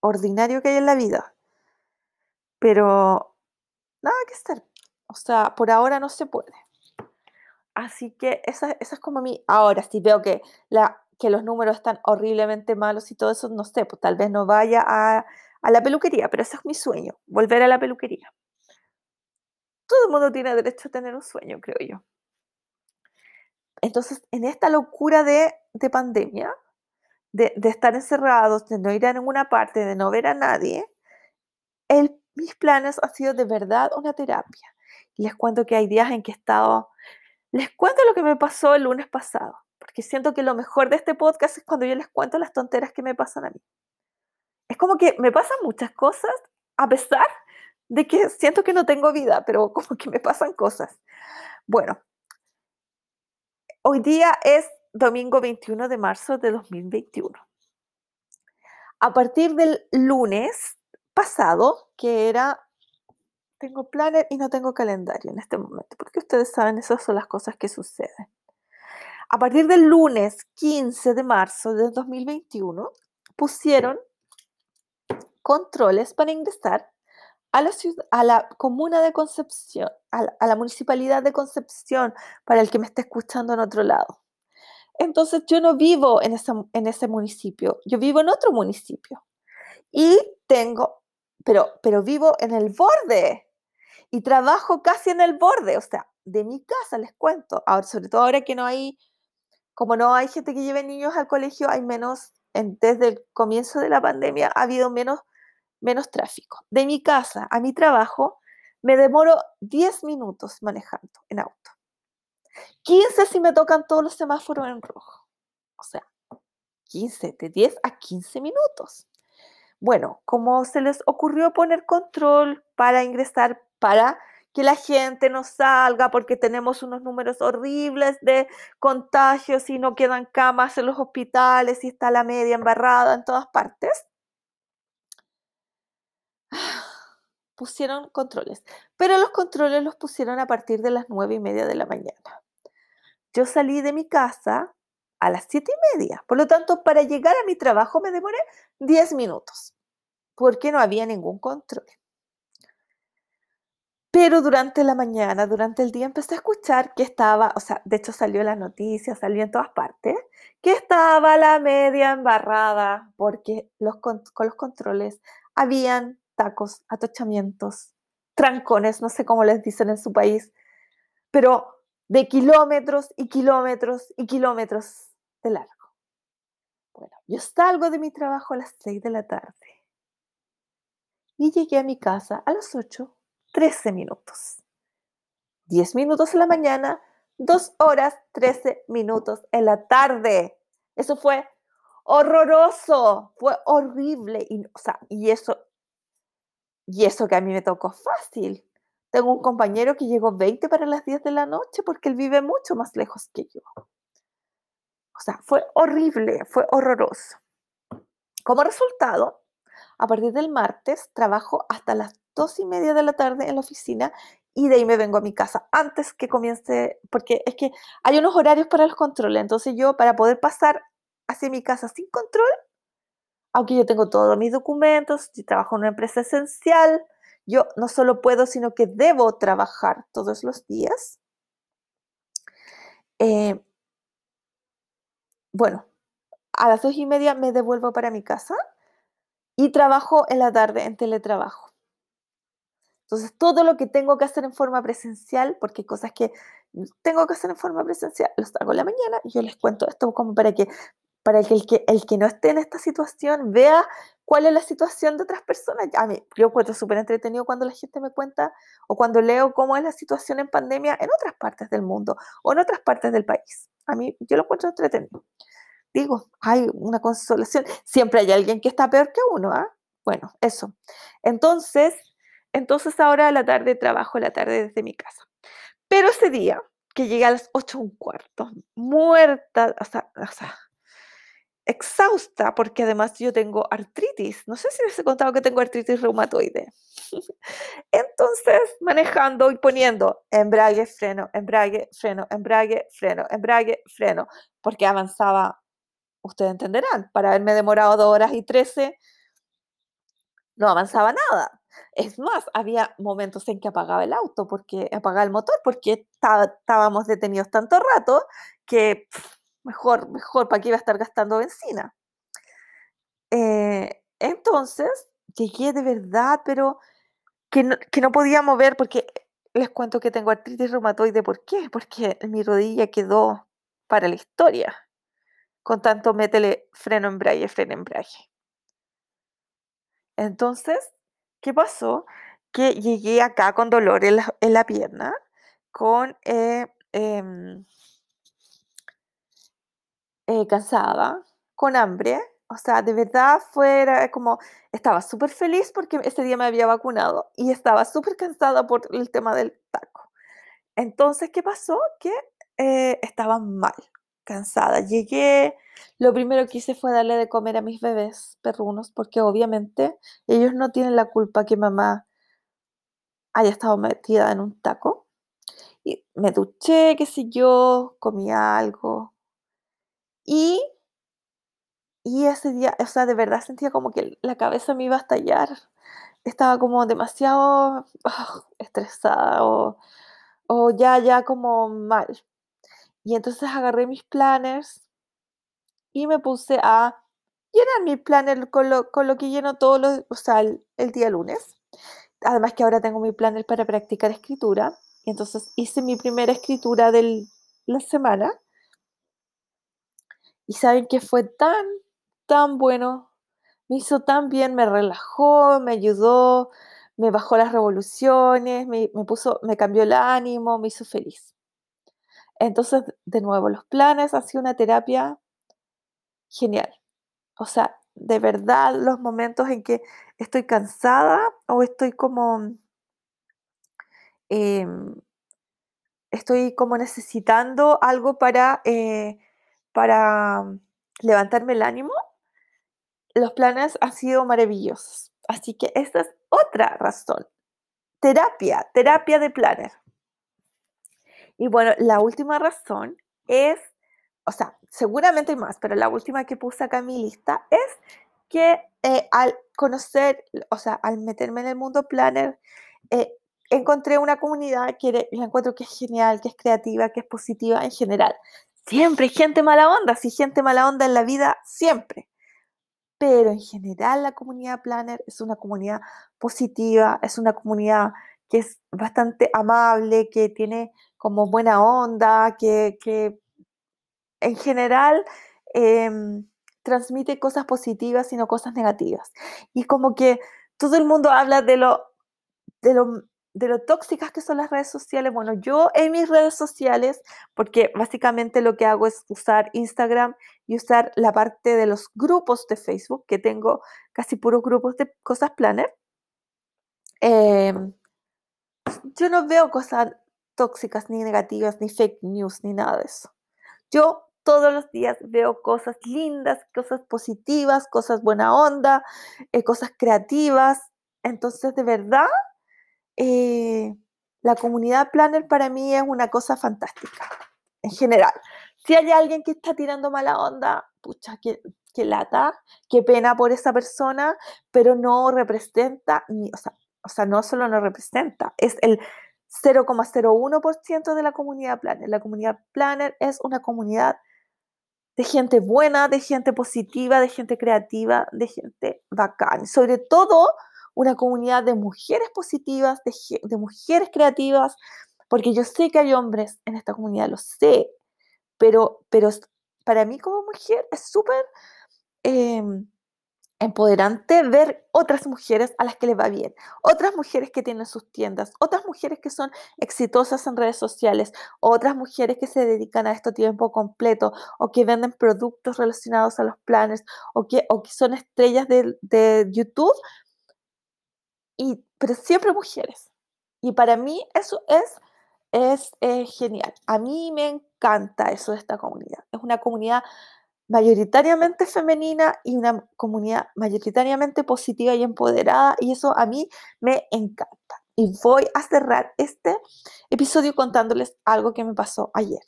ordinario que hay en la vida. Pero nada que estar. O sea, por ahora no se puede. Así que esa, es como mi... Ahora, si veo que, la, que los números están horriblemente malos y todo eso, no sé, pues tal vez no vaya a, a la peluquería, pero ese es mi sueño, volver a la peluquería. Todo el mundo tiene derecho a tener un sueño, creo yo. Entonces, en esta locura de, de pandemia, de, estar encerrados, de no ir a ninguna parte, de no ver a nadie, el, mis planes han sido de verdad una terapia. les cuento que hay días en que he estado, les cuento lo que me pasó el lunes pasado, porque siento que lo mejor de este podcast es cuando yo les cuento las tonteras que me pasan a mí. Es como que me pasan muchas cosas a pesar de que siento que no tengo vida, pero como que me pasan cosas. Bueno, hoy día es domingo 21 de marzo de 2021. A partir del lunes pasado, que era, tengo planner y no tengo calendario en este momento, porque ustedes saben, esas son las cosas que suceden. A partir del lunes 15 de marzo de 2021, pusieron controles para ingresar a la, ciudad, a la comuna de Concepción, a la, municipalidad de Concepción, para el que me esté escuchando en otro lado. Entonces yo no vivo en, en ese municipio, yo vivo en otro municipio. Y tengo, pero, pero vivo en el borde y trabajo casi en el borde, o sea, de mi casa les cuento. Ahora, sobre todo ahora que no hay, como no hay gente que lleve niños al colegio, hay menos, desde el comienzo de la pandemia ha habido menos, menos tráfico. De mi casa a mi trabajo me demoro 10 minutos manejando en auto. 15 si me tocan todos los semáforos en rojo. O sea, 15, de 10 a 15 minutos. Bueno, como se les ocurrió poner control para ingresar, para que la gente no salga porque tenemos unos números horribles de contagios y no quedan camas en los hospitales y está la media embarrada en todas partes. Pusieron controles, pero los controles los pusieron a partir de las nueve y media de la mañana yo salí de mi casa a las siete y media. Por lo tanto, para llegar a mi trabajo me demoré 10 minutos, porque no había ningún control. Pero durante la mañana, durante el día, empecé a escuchar que estaba, o sea, de hecho salió la noticia, salió en todas partes, que estaba la media embarrada, porque los, con los controles habían tacos, atochamientos, trancones, no sé cómo les dicen en su país, pero de kilómetros y kilómetros y kilómetros de largo. Bueno, yo salgo de mi trabajo a las 6 de la tarde y llegué a mi casa a las 8, 13 minutos. 10 minutos en la mañana, 2 horas, 13 minutos en la tarde. Eso fue horroroso, fue horrible. Y, o sea, y eso, y eso que a mí me tocó fácil. Tengo un compañero que llegó 20 para las 10 de la noche porque él vive mucho más lejos que yo. O sea, fue horrible, fue horroroso. Como resultado, a partir del martes trabajo hasta las 2 y media de la tarde en la oficina y de ahí me vengo a mi casa antes que comience, porque es que hay unos horarios para los controles, entonces yo para poder pasar hacia mi casa sin control, aunque yo tengo todos mis documentos, yo trabajo en una empresa esencial, yo no solo puedo, sino que debo trabajar todos los días. Eh, bueno, a las dos y media me devuelvo para mi casa y trabajo en la tarde en teletrabajo. Entonces, todo lo que tengo que hacer en forma presencial, porque hay cosas que tengo que hacer en forma presencial, los hago en la mañana y yo les cuento esto como para que, para que el, que el que no esté en esta situación vea cuál es la situación de otras personas. A mí, yo encuentro súper entretenido cuando la gente me cuenta o cuando leo cómo es la situación en pandemia en otras partes del mundo o en otras partes del país. A mí, yo lo encuentro entretenido. Digo, hay una consolación. Siempre hay alguien que está peor que uno, ¿ah? Bueno, eso. Entonces, entonces ahora a la tarde trabajo la tarde desde mi casa. Pero ese día, que llegué a las 8 un cuarto, muerta, o sea, exhausta, porque además yo tengo artritis. No sé si les he contado que tengo artritis reumatoide. (laughs) Entonces, manejando y poniendo embrague, freno, embrague, freno, embrague, freno, embrague, freno, porque avanzaba, ustedes entenderán, para haberme demorado dos horas y trece, no avanzaba nada. Es más, había momentos en que apagaba el auto, porque apagaba el motor, porque estábamos detenidos tanto rato que mejor, mejor, ¿para qué iba a estar gastando benzina? Eh, entonces, llegué de verdad, pero que no, que no podía mover porque les cuento que tengo artritis reumatoide. ¿Por qué? Porque mi rodilla quedó para la historia. Con tanto métele freno embrague, freno embrague. Entonces, ¿Qué pasó? Que llegué acá con dolor en la, pierna, con eh, em, eh, cansada, con hambre. O sea, de verdad fuera como, estaba súper feliz porque ese día me había vacunado y estaba súper cansada por el tema del taco. Entonces, ¿qué pasó? Que eh, estaba mal, cansada. Llegué, lo primero que hice fue darle de comer a mis bebés perrunos, porque obviamente ellos no tienen la culpa que mamá haya estado metida en un taco. Y me duché, qué sé yo, comí algo. Y, y ese día, o sea, de verdad sentía como que la cabeza me iba a estallar. Estaba como demasiado ah, estresada o, o ya, ya como mal. Y entonces agarré mis planners y me puse a llenar mi planner con lo, con lo que lleno todos los, o sea, el, día lunes. Además que ahora tengo mi planner para practicar escritura. Y entonces hice mi primera escritura de la semana. Y saben que fue tan, tan bueno. Me hizo tan bien, me relajó, me ayudó, me bajó las revoluciones, me, me puso, me cambió el ánimo, me hizo feliz. Entonces, de nuevo, los planes ha sido una terapia genial. O sea, de verdad, los momentos en que estoy cansada o estoy como... Em, estoy como necesitando algo para, eh, para levantarme el ánimo, los planes han sido maravillosos. Así que esta es otra razón. Terapia, terapia de planner. Y bueno, la última razón es o sea, seguramente hay más, pero la última que puse acá en mi lista es que eh, al conocer, o sea, al meterme en el mundo planner, eh, encontré una comunidad que la encuentro que es genial, que es creativa, que es positiva en general. Siempre hay gente mala onda, sí, gente mala onda en la vida, siempre. Pero en general la comunidad planner es una comunidad positiva, es una comunidad que es bastante amable, que tiene como buena onda, que, que en general em, transmite cosas positivas y no cosas negativas. Y como que todo el mundo habla de lo, de lo, de lo tóxicas que son las redes sociales. Bueno, yo en mis redes sociales, porque básicamente lo que hago es usar Instagram y usar la parte de los grupos de Facebook, que tengo casi puros grupos de cosas planner. Em, yo no veo cosas tóxicas ni negativas, ni fake news, ni nada de eso. Yo todos los días veo cosas lindas, cosas positivas, cosas buena onda, eh, cosas creativas. Entonces, de verdad, eh, la comunidad planner para mí es una cosa fantástica, en general. Si hay alguien que está tirando mala onda, pucha, que lata, qué pena por esa persona, pero no representa, ni, o, sea, o sea, no solo no representa, es el 0,01% de la comunidad planner. La comunidad planner es una comunidad de gente buena, de gente positiva, de gente creativa, de gente bacán. Sobre todo una comunidad de mujeres positivas, de, mujeres creativas, porque yo sé que hay hombres en esta comunidad, lo sé, pero, pero para mí como mujer es súper em, empoderante ver otras mujeres a las que les va bien, otras mujeres que tienen sus tiendas, otras mujeres que son exitosas en redes sociales, otras mujeres que se dedican a esto tiempo completo o que venden productos relacionados a los planes o que, o que son estrellas de, de YouTube, y, pero siempre mujeres. Y para mí eso es, eh, genial. A mí me encanta eso de esta comunidad. Es una comunidad mayoritariamente femenina y una comunidad mayoritariamente positiva y empoderada y eso a mí me encanta. Y voy a cerrar este episodio contándoles algo que me pasó ayer.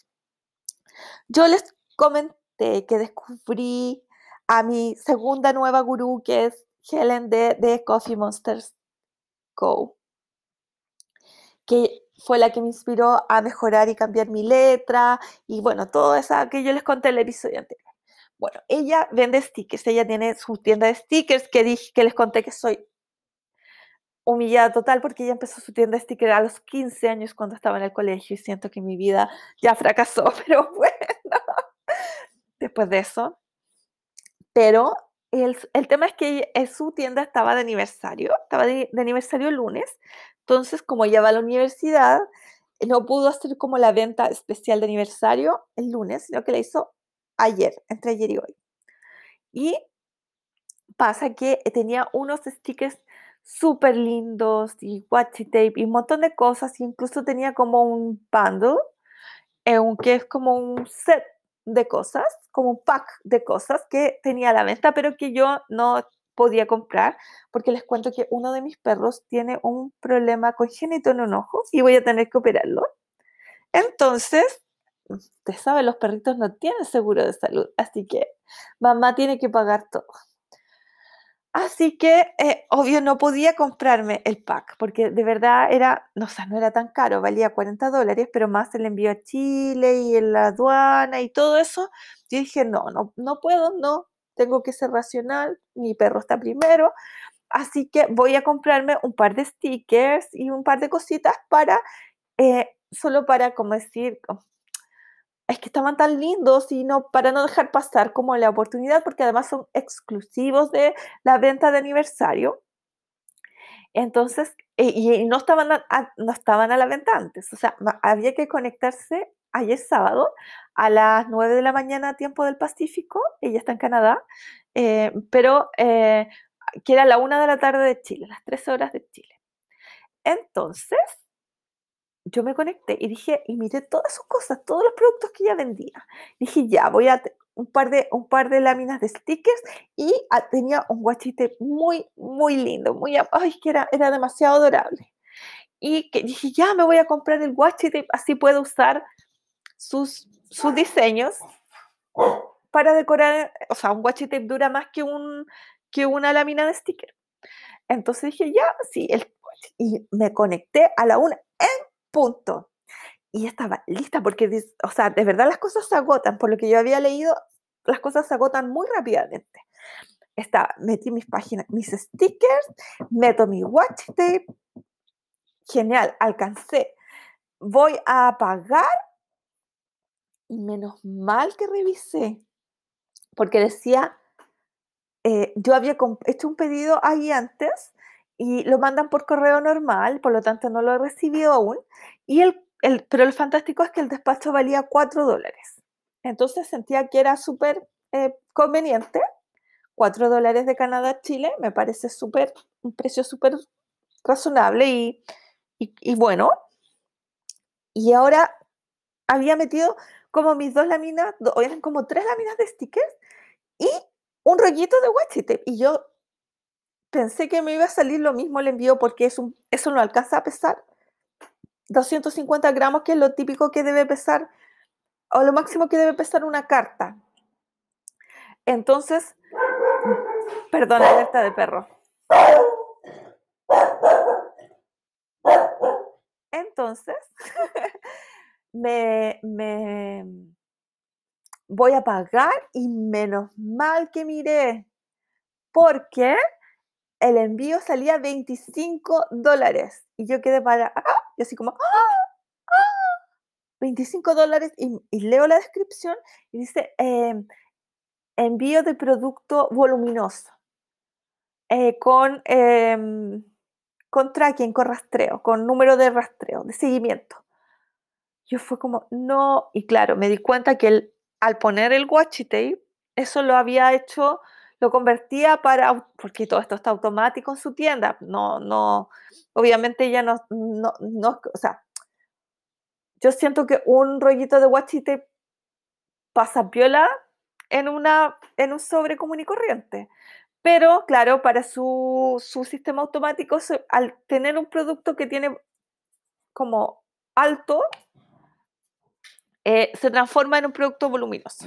Yo les comenté que descubrí a mi segunda nueva gurú que es Helen de Coffee Monsters Co. Que fue la que me inspiró a mejorar y cambiar mi letra y bueno, todo eso que yo les conté en el episodio anterior. Bueno, ella vende stickers, ella tiene su tienda de stickers que dije que les conté que soy humillada total porque ella empezó su tienda de stickers a los 15 años cuando estaba en el colegio y siento que mi vida ya fracasó, (laughs) pero bueno, después de eso. Pero el, tema es que su tienda estaba de aniversario, estaba de, aniversario el lunes, entonces como ella va a la universidad, no pudo hacer como la venta especial de aniversario el lunes, sino que la hizo ayer, entre ayer y hoy. Y pasa que tenía unos stickers súper lindos y washi tape y un montón de cosas, incluso tenía como un bundle, eh, es como un set de cosas, como un pack de cosas que tenía a la venta, pero que yo no podía comprar, porque les cuento que uno de mis perros tiene un problema congénito en un ojo y voy a tener que operarlo. Entonces, usted sabe, los perritos no tienen seguro de salud, así que mamá tiene que pagar todo. Así que, eh, obvio, no podía comprarme el pack, porque de verdad era, no, o no era tan caro, valía 40 dólares, pero más el envío a Chile y en la aduana y todo eso. Yo dije, no, no, no puedo, no, tengo que ser racional, mi perro está primero, así que voy a comprarme un par de stickers y un par de cositas para, eh, solo para, como decir, es que estaban tan lindos y no, para no dejar pasar como la oportunidad, porque además son exclusivos de la venta de aniversario. Entonces, eh, y, no, estaban a, no estaban a la venta antes, o sea, había que conectarse ayer sábado a las 9 de la mañana, tiempo del Pacífico, ella está en Canadá, eh, pero eh, que era la 1 de la tarde de Chile, las 3 horas de Chile. Entonces, yo me conecté y dije, y miré todas sus cosas, todos los productos que ella vendía. Dije, ya, voy a un par de, un par de láminas de stickers y ah, tenía un guachite muy, muy lindo, muy, ay, que era, era demasiado adorable. Y que dije, ya, me voy a comprar el guachite, así puedo usar sus, sus diseños para decorar, o sea, un washi dura más que, un, que una lámina de sticker. Entonces dije, ya, sí, el, y me conecté a la una punto. Y estaba lista porque, o sea, de verdad las cosas se agotan. Por lo que yo había leído, las cosas se agotan muy rápidamente. Estaba, metí mis páginas, mis stickers, meto mi watch tape. Genial, alcancé. Voy a pagar y menos mal que revisé, porque decía, eh, yo había hecho un pedido ahí antes y lo mandan por correo normal, por lo tanto no lo he recibido aún. Y el, el, pero lo fantástico es que el despacho valía 4 dólares. Entonces sentía que era súper eh, conveniente. 4 dólares de Canadá a Chile me parece súper, un precio súper razonable y, y, bueno. Y ahora había metido como mis dos láminas, eran como tres láminas de stickers y un rollito de washi tape. Y yo pensé que me iba a salir lo mismo el envío porque eso no alcanza a pesar 250 gramos, que es lo típico que debe pesar, o lo máximo que debe pesar una carta. Entonces, perdón, alerta de perro. Entonces, (laughs) me, me voy a pagar y menos mal que miré, porque el envío salía 25 dólares. Y yo quedé para, ¡ah! y así como, ¡ah! 25 ¡ah! dólares. Y, leo la descripción y dice, em, envío de producto voluminoso, eh, con, em, con tracking, con rastreo, con número de rastreo, de seguimiento. Yo fue como, no, y claro, me di cuenta que al poner el washi tape, eso lo había hecho lo convertía para, porque todo esto está automático en su tienda, no, no, obviamente ya no, no, no, o sea, yo siento que un rollito de washi pasa piola en, una, en un sobre común y corriente. Pero, claro, para su, su sistema automático, al tener un producto que tiene como alto, eh, se transforma en un producto voluminoso.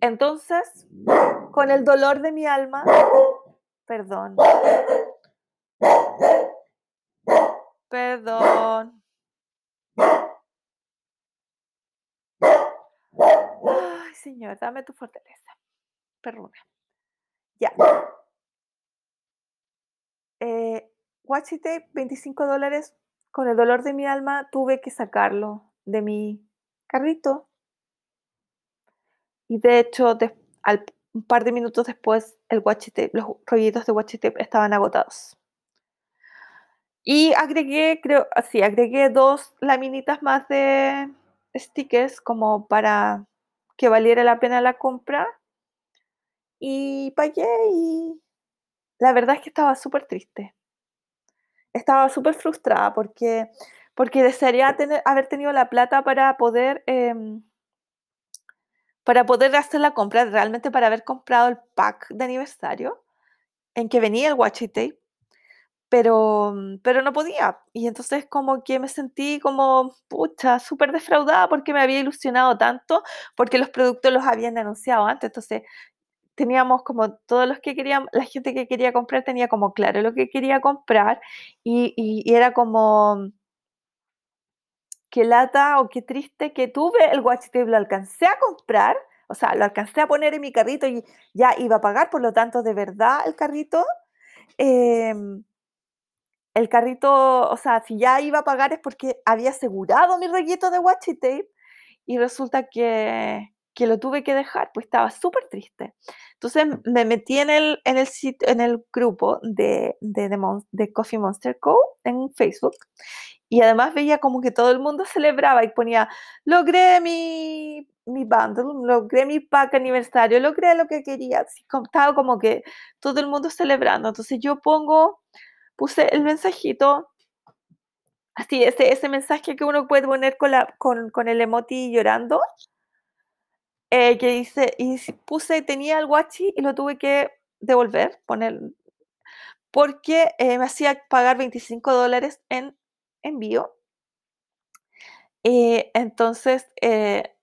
Entonces, con el dolor de mi alma, perdón, perdón. Ay, Señor, dame tu fortaleza. Perdona. Ya. Eh, Tape, 25 dólares. Con el dolor de mi alma tuve que sacarlo de mi carrito y de hecho, al, un par de minutos después, los rollitos de washi estaban agotados. Y agregué, creo, así, agregué dos laminitas más de stickers como para que valiera la pena la compra. Y pagué y la verdad es que estaba súper triste. Estaba súper frustrada porque, porque desearía haber tenido la plata para poder em, para poder hacer la compra, realmente para haber comprado el pack de aniversario en que venía el washi tape, pero, mm, pero no podía. Y entonces como que me sentí como, pucha, súper defraudada porque me había ilusionado tanto, porque los productos los habían anunciado antes. Entonces teníamos como todos los que querían, la gente que quería comprar tenía como claro lo que quería comprar y, y era como qué lata o qué triste que tuve el washi tape, lo alcancé a comprar, o sea, lo alcancé a poner en mi carrito y ya iba a pagar, por lo tanto, de verdad, el carrito, em, el carrito, o sea, si ya iba a pagar es porque había asegurado mi rollito de washi tape y resulta que, que lo tuve que dejar, pues estaba súper triste. Entonces me metí en el, en el, sitio, en el grupo de, de, de Coffee Monster Co. en Facebook y además veía como que todo el mundo (laughs) celebraba y ponía, logré mi, mi bundle, logré mi pack aniversario, logré lo que quería. Estaba como que todo el mundo celebrando. Entonces yo pongo, puse el mensajito, así, ese, ese mensaje que uno puede poner con, la, con, con el emoji llorando, eh, que dice, y puse, tenía el guachi y lo tuve que devolver, poner, porque eh, me hacía pagar 25 dólares en envío. Eh, entonces, eh,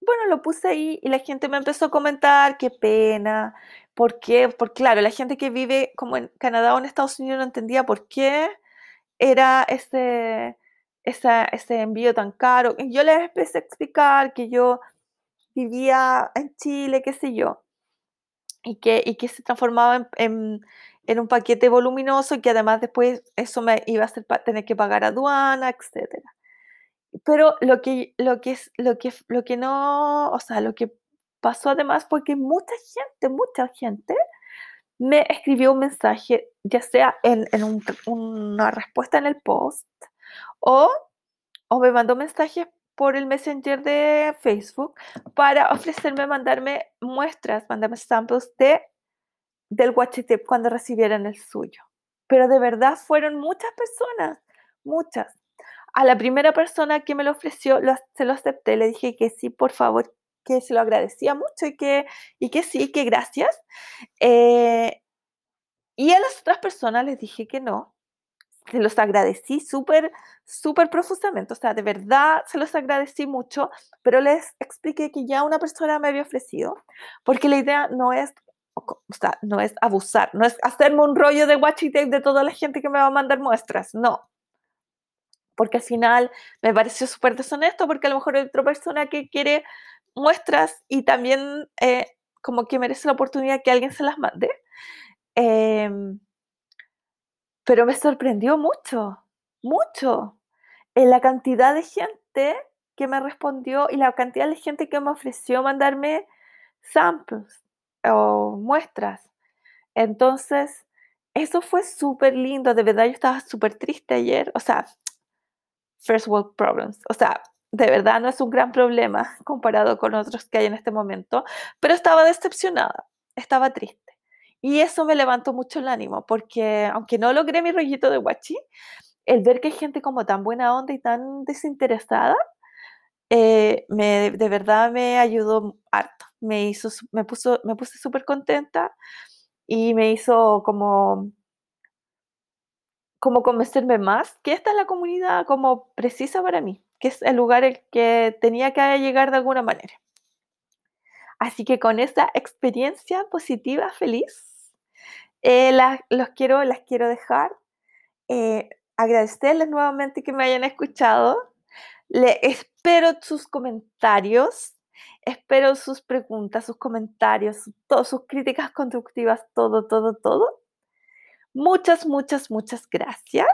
bueno, lo puse ahí y la gente me empezó a comentar, qué pena, por porque claro, la gente que vive como en Canadá o en Estados Unidos no entendía por qué era ese, ese envío tan caro. Yo les empecé a explicar que yo vivía en Chile, qué sé yo, y que, y que se transformaba en en un paquete voluminoso que además después eso me iba a tener que pagar aduana, etc. Pero lo que, lo que, lo que, lo que no, o sea, lo que pasó además fue que mucha gente, mucha gente me escribió un mensaje, ya sea en, en una respuesta en el post o, o me mandó mensajes por el Messenger de Facebook para ofrecerme mandarme muestras, mandarme samples de del Guachitep cuando recibieran el suyo. Pero de verdad fueron muchas personas, muchas. A la primera persona que me lo ofreció, se lo acepté, le dije que sí, por favor, que se lo agradecía mucho y que, y que sí, que gracias. Eh, y a las otras personas les dije que no. se los agradecí súper, súper profusamente, o sea, de verdad se los agradecí mucho, pero les expliqué que ya una persona me había ofrecido, porque la idea no es, o sea, no es abusar, no es hacerme un rollo de watch tape de toda la gente que me va a mandar muestras, no. Porque al final me pareció súper deshonesto, porque a lo mejor hay otra persona que quiere muestras y también eh, como que merece la oportunidad que alguien se las mande. Em, pero me sorprendió mucho, mucho, en la cantidad de gente que me respondió y la cantidad de gente que me ofreció mandarme samples o muestras. Entonces, eso fue súper lindo, de verdad yo estaba súper triste ayer, o sea, first world problems, o sea, de verdad no es un gran problema (laughs) comparado con otros que hay en este momento, pero estaba decepcionada, estaba triste. Y eso me levantó mucho el ánimo, porque aunque no logré mi rollito de guachi, el ver que hay gente como tan buena onda y tan desinteresada, eh, me, de verdad me ayudó harto. Me, hizo, me, puso, me puse súper contenta y me hizo como, como convencerme más que esta es la comunidad como precisa para mí, que es el lugar el que tenía que llegar de alguna manera. Así que con esa experiencia positiva, feliz, eh, los quiero, las quiero dejar. Eh, agradecerles nuevamente que me hayan escuchado. Le espero sus comentarios, espero sus preguntas, sus comentarios, todas sus críticas constructivas, todo, todo, todo. Muchas, muchas, muchas gracias.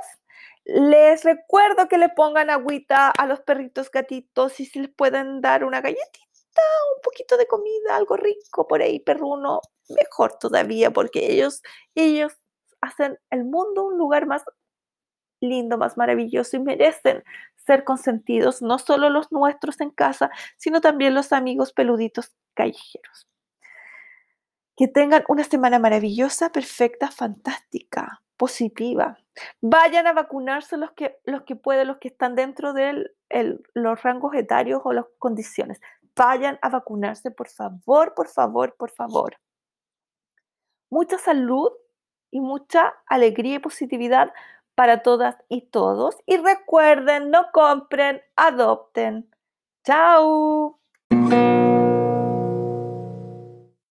Les recuerdo que le pongan agüita a los perritos gatitos y si les pueden dar una galletita un poquito de comida, algo rico por ahí, perruno, mejor todavía, porque ellos, ellos hacen el mundo un lugar más lindo, más maravilloso y merecen consentidos, no solo los nuestros en casa, sino también los amigos peluditos callejeros. Que tengan una semana maravillosa, perfecta, fantástica, positiva. Vayan a vacunarse los que, los que pueden, los que están dentro de los rangos etarios o las condiciones vayan a vacunarse, por favor, por favor, por favor. Mucha salud y mucha alegría y positividad para todas y todos. Y recuerden, no compren, adopten. Chao.